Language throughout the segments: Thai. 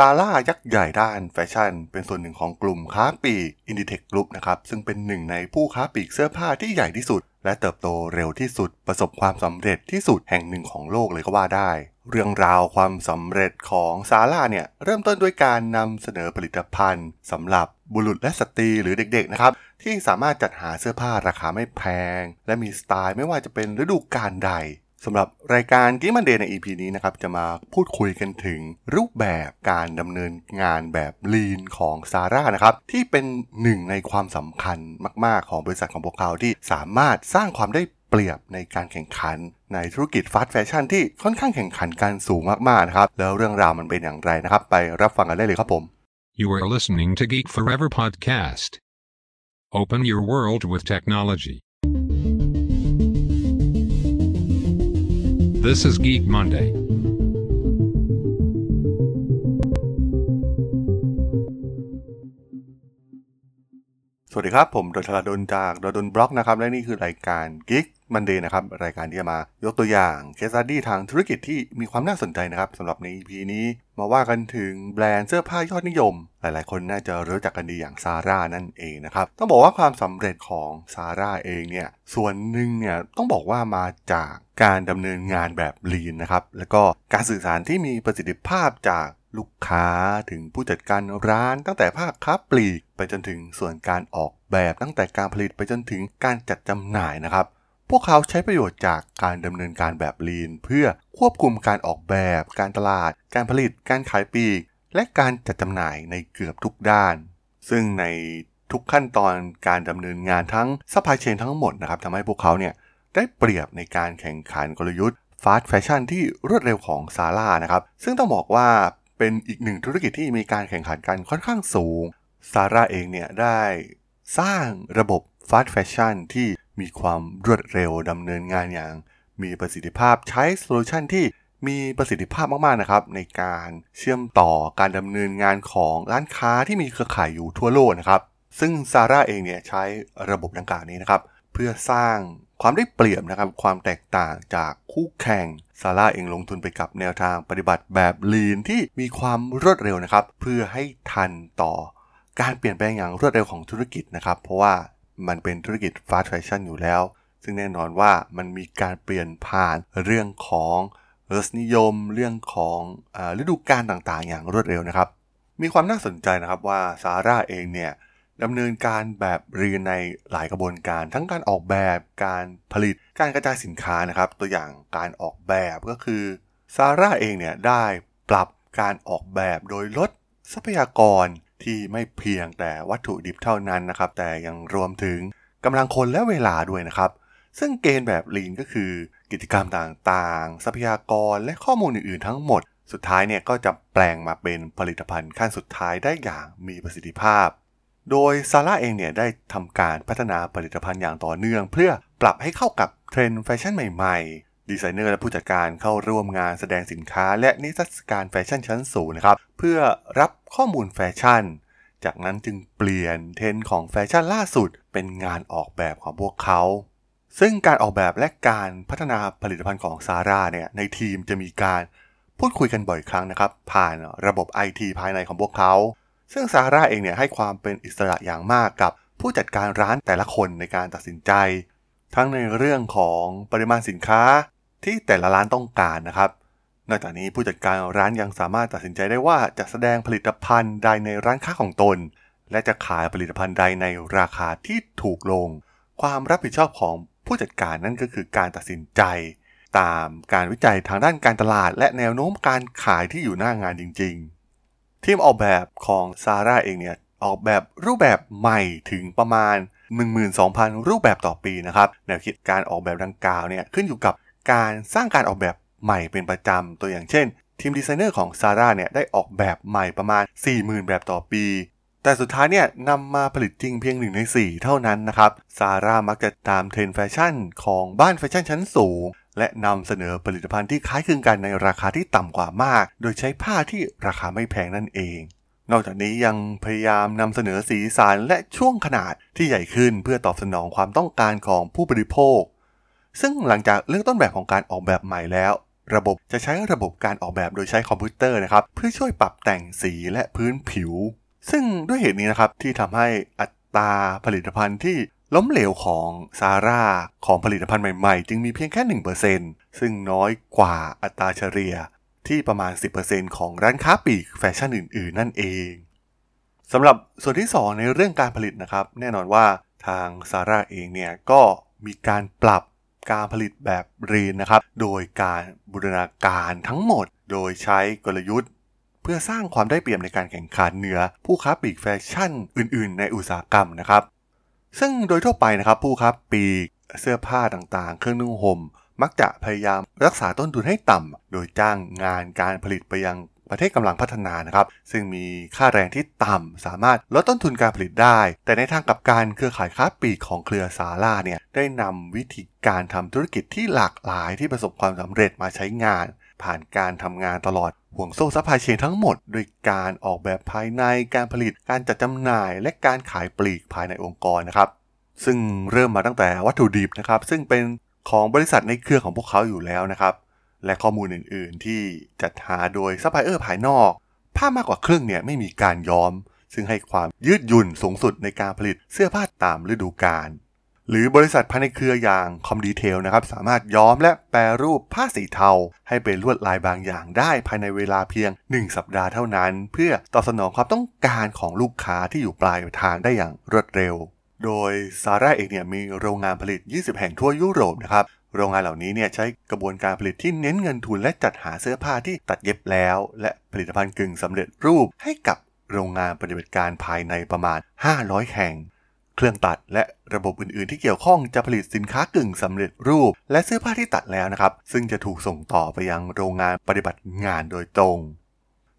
ซาร่ายักษ์ใหญ่ด้านแฟชั่น เป็นส่วนหนึ่งของกลุ่มค้าปลีก Inditex Group นะครับ ซึ่งเป็นหนึ่งในผู้ค้าปลีกเสื้อผ้าที่ใหญ่ที่สุด และเติบโตเร็วที่สุด ประสบความสำเร็จที่สุดแห่งหนึ่งของโลกเลยก็ว่าได้ เรื่องราวความสำเร็จของซาร่าเนี่ย เริ่มต้นด้วยการนำเสนอผลิตภัณฑ์สำหรับบุรุษและสตรีหรือเด็กๆนะครับที่สามารถจัดหาเสื้อผ้าราคาไม่แพง และมีสไตล์ไม่ว่าจะเป็นฤดูกาลใด สำหรับรายการกิมันเดย์ใน EP นี้นะครับ จะมาพูดคุยกันถึงรูปแบบการดำเนินงานแบบลีนของซาร่านะครับ ที่เป็นหนึ่งในความสำคัญมาก ๆ ของบริษัทของพวกเขาที่สามารถสร้างความได้เปรียบในการแข่งขันในธุรกิจฟาสต์แฟชั่นที่ค่อนข้างแข่งขันกันสูงมาก ๆ นะครับ แล้วเรื่องราวมันเป็นอย่างไรนะครับ ไปรับฟังกันได้เลยครับผม You are listening to Geek Forever podcast. Open your world with technology. This is Geek Monday. วัสดีครับ ผมดนทราดนจากดนบล็อกนะครับ และนี่คือรายการกิ๊กมันเดย์นะครับ รายการที่จะมายกตัวอย่างเคสดี้ทางธุรกิจที่มีความน่าสนใจนะครับสำหรับใน EP นี้มาว่ากันถึงแบรนด์เสื้อผ้ายอดนิยม หลายๆ คนน่าจะรู้จักกันดีอย่างซาร่านั่นเองนะครับ ต้องบอกว่าความสำเร็จของซาร่าเองเนี่ยส่วนหนึ่งเนี่ยต้องบอกว่ามาจากการดำเนินงานแบบลีนนะครับแล้วก็การสื่อสารที่มีประสิทธิภาพจาก ลูกค้าถึงผู้จัดการร้านตั้งแต่ภาคค้าปลีก ไปจนถึงส่วนการออกแบบตั้งแต่การผลิตไปจนถึงการจัดจำหน่ายนะครับ พวกเขาใช้ประโยชน์จากการดำเนินการแบบลีน เพื่อควบคุมการออกแบบ การตลาด การผลิต การขายปลีก และการจัดจำหน่ายในเกือบทุกด้าน ซึ่งในทุกขั้นตอนการดำเนินงานทั้ง supply chain ทั้งหมดนะครับทำให้พวกเขาเนี่ยได้เปรียบในการแข่งขันกลยุทธ์ fast fashion ที่รวดเร็วของซาร่านะครับ ซึ่งต้องบอกว่า เป็นอีกหนึ่งธุรกิจที่มีการแข่งขันกันค่อนข้างสูง ซาร่าเองเนี่ยได้สร้างระบบ fast fashion ที่มีความรวดเร็วดำเนินงานอย่าง มีประสิทธิภาพใช้ solution ที่มีประสิทธิภาพมากๆนะครับ ในการเชื่อมต่อการดำเนินงานของร้านค้าที่มีเครือข่ายอยู่ทั่วโลกนะครับ ซึ่งซาร่าเองเนี่ยใช้ระบบดังกล่าวนี้นะครับ เพื่อสร้าง ความได้เปรียบนะครับความแตกต่างจากคู่แข่งซาร่าเองลงทุนไปกับแนวทางปฏิบัติแบบลีนที่มีความรวดเร็วนะครับ เพื่อให้ทันต่อการเปลี่ยนแปลงอย่างรวดเร็วของธุรกิจนะครับ เพราะว่ามันเป็นธุรกิจฟาสต์แฟชั่นอยู่แล้ว ซึ่งแน่นอนว่ามันมีการเปลี่ยนผ่านเรื่องของรสนิยมเรื่องของอฤดูกาลต่างๆ อย่างรวดเร็วนะครับ มีความน่าสนใจนะครับว่าซาร่าเองเนี่ย ดำเนินการแบบเรียนในหลายกระบวนการ ทั้งการออกแบบการผลิตการกระจายสินค้านะครับ ตัวอย่างการออกแบบก็คือซาร่าเองเนี่ยได้ปรับการออกแบบโดยลดทรัพยากรที่ไม่เพียงแต่วัตถุดิบเท่านั้นนะครับ แต่ยังรวมถึงกำลังคนและเวลาด้วยนะครับ ซึ่งเกณฑ์แบบ lean ก็คือ กิจกรรมต่างๆ ทรัพยากรและข้อมูลอื่นๆ ทั้งหมด สุดท้ายเนี่ยก็จะแปลงมาเป็นผลิตภัณฑ์ขั้นสุดท้ายได้อย่างมีประสิทธิภาพ โดยซาร่าเองเนี่ยได้ทำการพัฒนาผลิตภัณฑ์อย่างต่อเนื่อง เพื่อปรับให้เข้ากับเทรนด์แฟชั่นใหม่ๆ ดีไซเนอร์และผู้จัดการเข้าร่วมงานแสดงสินค้า และนิทรรศการแฟชั่นชั้นสูงนะครับ เพื่อรับข้อมูลแฟชั่น จากนั้นจึงเปลี่ยนเทรนด์ของแฟชั่นล่าสุด เป็นงานออกแบบของพวกเขา ซึ่งการออกแบบและการพัฒนาผลิตภัณฑ์ของซาร่าเนี่ยในทีมจะมีการพูดคุยกันบ่อยครั้งนะครับ ผ่านระบบ IT ภายในของพวกเขา ซึ่งซาร่าเองเนี่ยให้ความเป็นอิสระอย่างมากกับผู้จัดการร้านแต่ละคนในการตัดสินใจ ทั้งในเรื่องของปริมาณสินค้าที่แต่ละร้านต้องการนะครับ นอกจากนี้ผู้จัดการร้านยังสามารถตัดสินใจได้ว่าจะแสดงผลิตภัณฑ์ใดในร้านค้าของตน และจะขายผลิตภัณฑ์ใดในราคาที่ถูกลง ความรับผิดชอบของผู้จัดการนั่นก็คือการตัดสินใจ ตามการวิจัยทางด้านการตลาด และแนวโน้มการขายที่อยู่หน้างานจริง ๆ ทีมออกแบบของซาร่าเองเนี่ยออกแบบรูปแบบใหม่ถึงประมาณ 12,000 รูปแบบต่อปีนะครับแนวคิดการออกแบบดังกล่าวเนี่ยขึ้นอยู่กับการสร้างการออกแบบใหม่เป็นประจำตัวอย่างเช่น ทีมดีไซเนอร์ของซาร่าเนี่ยได้ออกแบบใหม่ประมาณ 40,000 แบบต่อปี แต่สุดท้ายเนี่ยนำมาผลิตจริงเพียง1ใน 4 เท่านั้นนะครับซาร่ามักจะตามเทรนด์แฟชั่นของบ้านแฟชั่นชั้นสูง และนำเสนอผลิตภัณฑ์ที่คล้ายคลึงกันในราคาที่ต่ำกว่ามาก โดยใช้ผ้าที่ราคาไม่แพงนั่นเอง นอกจากนี้ยังพยายามนำเสนอสีสันและช่วงขนาดที่ใหญ่ขึ้นเพื่อตอบสนองความต้องการของผู้บริโภค ซึ่งหลังจากเรื่องต้นแบบของการออกแบบใหม่แล้ว ระบบจะใช้ระบบการออกแบบโดยใช้คอมพิวเตอร์นะครับเพื่อช่วยปรับแต่งสีและพื้นผิว ซึ่งด้วยเหตุนี้นะครับที่ทำให้อัตราผลิตภัณฑ์ที่ ล้มเหลวของซาร่าของผลิตภัณฑ์ใหม่ๆ จึงมีเพียงแค่ 1%ซึ่งน้อยกว่าอัตราเฉลี่ยที่ประมาณ 10%ของร้านค้าปลีกแฟชั่นอื่นๆ นั่นเองสำหรับส่วนที่ 2 ในเรื่องการผลิตนะครับ แน่นอนว่าทางซาร่าเองเนี่ยก็มีการปรับการผลิตแบบเรีนนะครับ โดยการบูรณาการทั้งหมด โดยใช้กลยุทธ์ เพื่อสร้างความได้เปรียบในการแข่งขันเหนือผู้ค้าปลีกแฟชั่นอื่น ๆ ในอุตสาหกรรมนะครับ ซึ่งโดยทั่วไปนะครับผู้ค้าปลีกเสื้อผ้าต่างๆ เครื่องนุ่งห่มมักจะพยายามรักษาต้นทุนให้ต่ำโดยจ้างงานการผลิตไปยังประเทศกำลังพัฒนานะครับ ซึ่งมีค่าแรงที่ต่ำสามารถลดต้นทุนการผลิตได้ แต่ในทางกลับกันเครือข่ายค้าปลีกของเครือซาร่าเนี่ยได้นำวิธีการทำธุรกิจที่หลากหลายที่ประสบความสำเร็จมาใช้งาน ผ่านการทำงานตลอด ห่วงโซ่ supply chain ทั้งหมด โดยการออกแบบภายในการผลิตการจัดจำหน่าย และการขายปลีกภายในองค์กรนะครับ ซึ่งเริ่มมาตั้งแต่วัตถุดิบนะครับ ซึ่งเป็นของบริษัทในเครือของพวกเขาอยู่แล้วนะครับ และข้อมูลอื่น ๆ ที่จัดหาโดยซัพพลายเออร์ภายนอก ผ้ามากกว่าครึ่งเนี่ยไม่มีการย้อม ซึ่งให้ความยืดหยุ่นสูงสุดในการผลิตเสื้อผ้าตามฤดูกาล หรือบริษัทภายในเครืออย่าง Comditel นะครับสามารถย้อมและแปรรูปผ้าสีเทา ให้เป็นลวดลายบางอย่างได้ภายในเวลาเพียง 1 สัปดาห์เท่านั้น เพื่อตอบสนองความต้องการของลูกค้าที่อยู่ปลายทางได้อย่างรวดเร็ว โดย Zara เองเนี่ยมีโรงงานผลิต 20 แห่งทั่วยุโรปนะครับโรงงานเหล่านี้เนี่ยใช้กระบวนการผลิตที่เน้นเงินทุนและจัดหาเสื้อผ้าที่ตัดเย็บแล้ว และผลิตภัณฑ์กึ่งสำเร็จรูปให้กับโรงงานปฏิบัติการภายในประมาณ 500 แห่ง เครื่องตัดและระบบอื่นๆ ที่เกี่ยวข้องจะผลิตสินค้ากึ่งสำเร็จรูป และเสื้อผ้าที่ตัดแล้วนะครับ ซึ่งจะถูกส่งต่อไปยังโรงงานปฏิบัติงานโดยตรง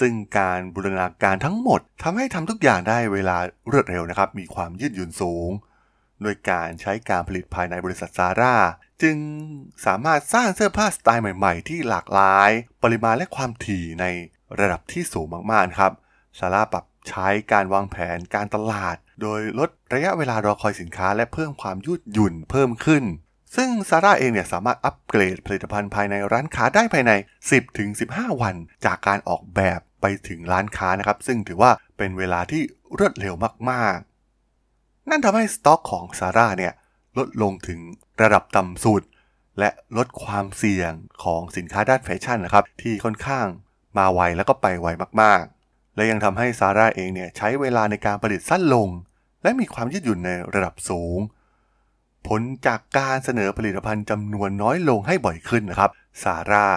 ซึ่งการบูรณาการทั้งหมดทำให้ทำทุกอย่างได้เวลารวดเร็วนะครับ มีความยืดหยุ่นสูง โดยการใช้การผลิตภายในบริษัทซาร่าจึงสามารถสร้างเสื้อผ้าสไตล์ใหม่ๆ ที่หลากหลาย ปริมาณและความถี่ในระดับที่สูงมากๆครับซาร่าปรับ ใช้การวางแผนการตลาด โดยลดระยะเวลารอคอยสินค้าและเพิ่มความยืดหยุ่นเพิ่มขึ้น ซึ่งซาร่าเองเนี่ยสามารถอัปเกรดผลิตภัณฑ์ภายในร้านค้าได้ภายใน 10-15 วัน จากการออกแบบไปถึงร้านค้านะครับ ซึ่งถือว่าเป็นเวลาที่รวดเร็วมากๆ นั่นทำให้สต็อกของซาร่าเนี่ยลดลงถึงระดับต่ำสุด และลดความเสี่ยงของสินค้าด้านแฟชั่นนะครับ ที่ค่อนข้างมาไวแล้วก็ไปไวมากๆ และยังทำให้ซาร่าเองเนี่ยใช้เวลาในการผลิตสั้นลง และมีความยืดหยุ่นในระดับสูง ผลจากการเสนอผลิตภัณฑ์จำนวนน้อยลงให้บ่อยขึ้นนะครับซาร่า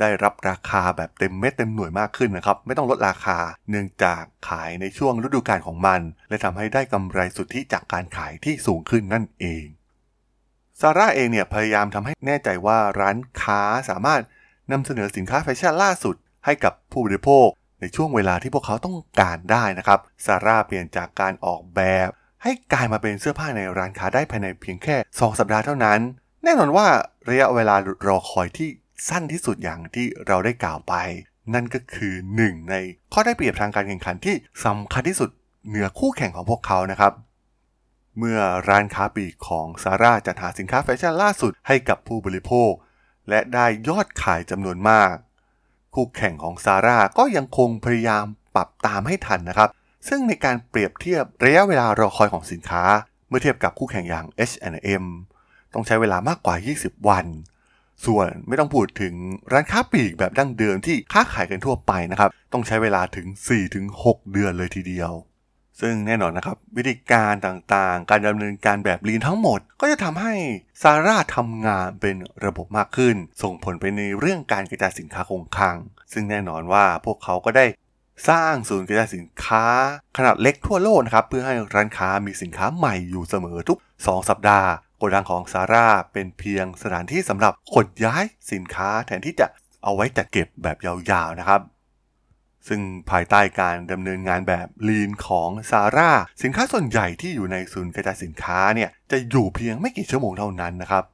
ได้รับราคาแบบเต็มเม็ดเต็มหน่วยมากขึ้นนะครับ ไม่ต้องลดราคา เนื่องจากขายในช่วงฤดูกาลของมัน และทำให้ได้กำไรสุทธิจากการขายที่สูงขึ้นนั่นเองซาร่าเองเนี่ยพยายามทำให้แน่ใจว่าร้านค้าสามารถนำเสนอสินค้าแฟชั่นล่าสุดให้กับผู้บริโภค ในช่วงเวลาที่พวกเขาต้องการได้นะครับ ซาร่าเปลี่ยนจากการออกแบบ ให้กลายมาเป็นเสื้อผ้าในร้านค้าได้ภายในเพียงแค่ 2 สัปดาห์เท่านั้น แน่นอนว่าระยะเวลารอคอยที่สั้นที่สุดอย่างที่เราได้กล่าวไป นั่นก็คือหนึ่งในข้อได้เปรียบทางการแข่งขันที่สำคัญที่สุดเหนือคู่แข่งของพวกเขานะครับ เมื่อร้านค้าปลีกของซาร่าจัดหาสินค้าแฟชั่นล่าสุดให้กับผู้บริโภค และได้ยอดขายจำนวนมาก คู่แข่งของซาร่าก็ยังคงพยายามปรับตามให้ทันนะครับ ซึ่งในการเปรียบเทียบระยะเวลารอคอยของสินค้า เมื่อเทียบกับคู่แข่งอย่าง H&M ต้องใช้เวลามากกว่า 20 วัน ส่วนไม่ต้องพูดถึงร้านค้าปลีกแบบดั้งเดิมที่ค้าขายกันทั่วไปนะครับ ต้องใช้เวลาถึง 4-6 เดือนเลยทีเดียว ซึ่งแน่นอนนะครับ วิธีการต่างๆ การดำเนินการแบบลีนทั้งหมด ก็จะทำให้ซาร่าทำงานเป็นระบบมากขึ้น ส่งผลไปในเรื่องการกระจายสินค้าคงคลัง ซึ่งแน่นอนว่าพวกเขาก็ได้สร้างศูนย์กระจายสินค้า ขนาดเล็กทั่วโลกนะครับเพื่อให้ร้านค้ามีสินค้าใหม่อยู่เสมอทุก 2 สัปดาห์โกดังของซาร่าเป็นเพียงสถานที่สำหรับขนย้ายสินค้าแทนที่จะเอาไว้จัดเก็บแบบยาวๆนะครับ ซึ่งภายใต้การดำเนินงานแบบลีนของซาร่าสินค้าส่วนใหญ่ที่อยู่ในศูนย์กระจายสินค้าเนี่ยจะอยู่เพียงไม่กี่ชั่วโมงเท่านั้นนะครับ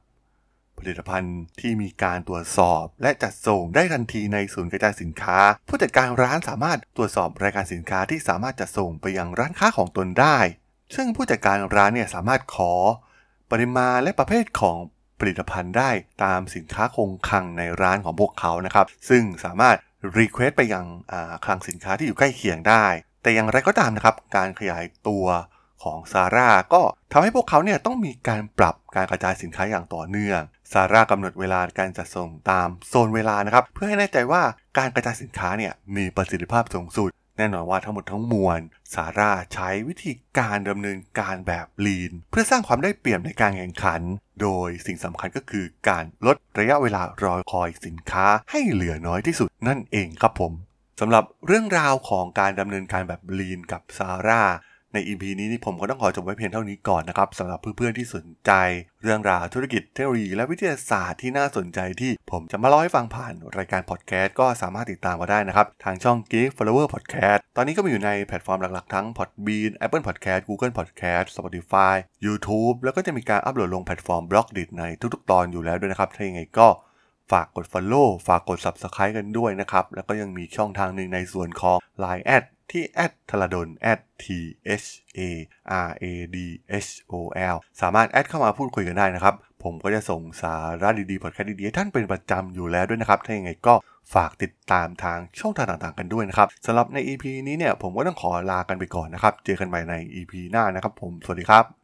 ผลิตภัณฑ์ที่มีการตรวจสอบและจัดส่งได้ทันทีในศูนย์กระจายสินค้า ผู้จัดการร้านสามารถตรวจสอบรายการสินค้าที่สามารถจัดส่งไปยังร้านค้าของตนได้ ซึ่งผู้จัดการร้านเนี่ยสามารถขอ ปริมาณและประเภทของผลิตภัณฑ์ได้ตามสินค้าคงคลังในร้านของพวกเขานะครับ ซึ่งสามารถ รีเควสไปยังคลังสินค้าที่อยู่ใกล้เคียงได้ แต่อย่างไรก็ตามนะครับ การขยายตัวของซาร่าก็ทำให้พวกเขาเนี่ยต้องมีการปรับการกระจายสินค้าอย่างต่อเนื่องซาร่ากำหนดเวลาการจัดส่งตามโซนเวลานะครับ เพื่อให้แน่ใจว่าการกระจายสินค้าเนี่ยมีประสิทธิภาพสูงสุด แน่นอนว่าทั้งหมดทั้งมวลซาร่าใช้วิธีการดำเนินการแบบลีน เพื่อสร้างความได้เปรียบในการแข่งขัน โดยสิ่งสำคัญก็คือการลดระยะเวลารอคอยสินค้าให้เหลือน้อยที่สุดนั่นเองครับผมสำหรับเรื่องราวของการดำเนินการแบบลีนกับซาร่า ใน EP นี้นี่ผมก็ต้องขอจบไว้เพียงเท่านี้ก่อนนะครับสำหรับเพื่อนๆที่สนใจ เรื่องราวธุรกิจเทคโนโลยีและวิทยาศาสตร์ที่น่าสนใจที่ผมจะมาเล่าให้ฟังผ่านรายการพอดแคสต์ก็สามารถติดตามมาได้นะครับ ทางช่อง Geek Forever Podcast ตอนนี้ก็มีอยู่ในแพลตฟอร์มหลักๆ ทั้ง Podbean Apple Podcast Google Podcast Spotify YouTube แล้วก็จะมีการอัปโหลดลงแพลตฟอร์ม Blockdit ในทุกๆ ตอนอยู่แล้วด้วยนะครับถ้าอย่างไงก็ฝากกด Follow ฝากกด Subscribe กันด้วยนะครับ แล้วก็ยังมีช่องทางหนึ่งในส่วนของ Line แอด ที่แอดทรดน t h a r a d h o l สามารถแอดเข้ามาพูดคุยกันได้นะครับ ผมก็จะส่งสาระดีๆพอดแคสต์ดีๆ ท่านเป็นประจำอยู่แล้วด้วยนะครับ ถ้าอย่างไงก็ฝากติดตามทางช่องทางต่างๆกันด้วยนะครับสำหรับใน EP นี้เนี่ยผมก็ต้องขอลากันไปก่อนนะครับ เจอกันใหม่ใน EP หน้านะครับผม สวัสดีครับ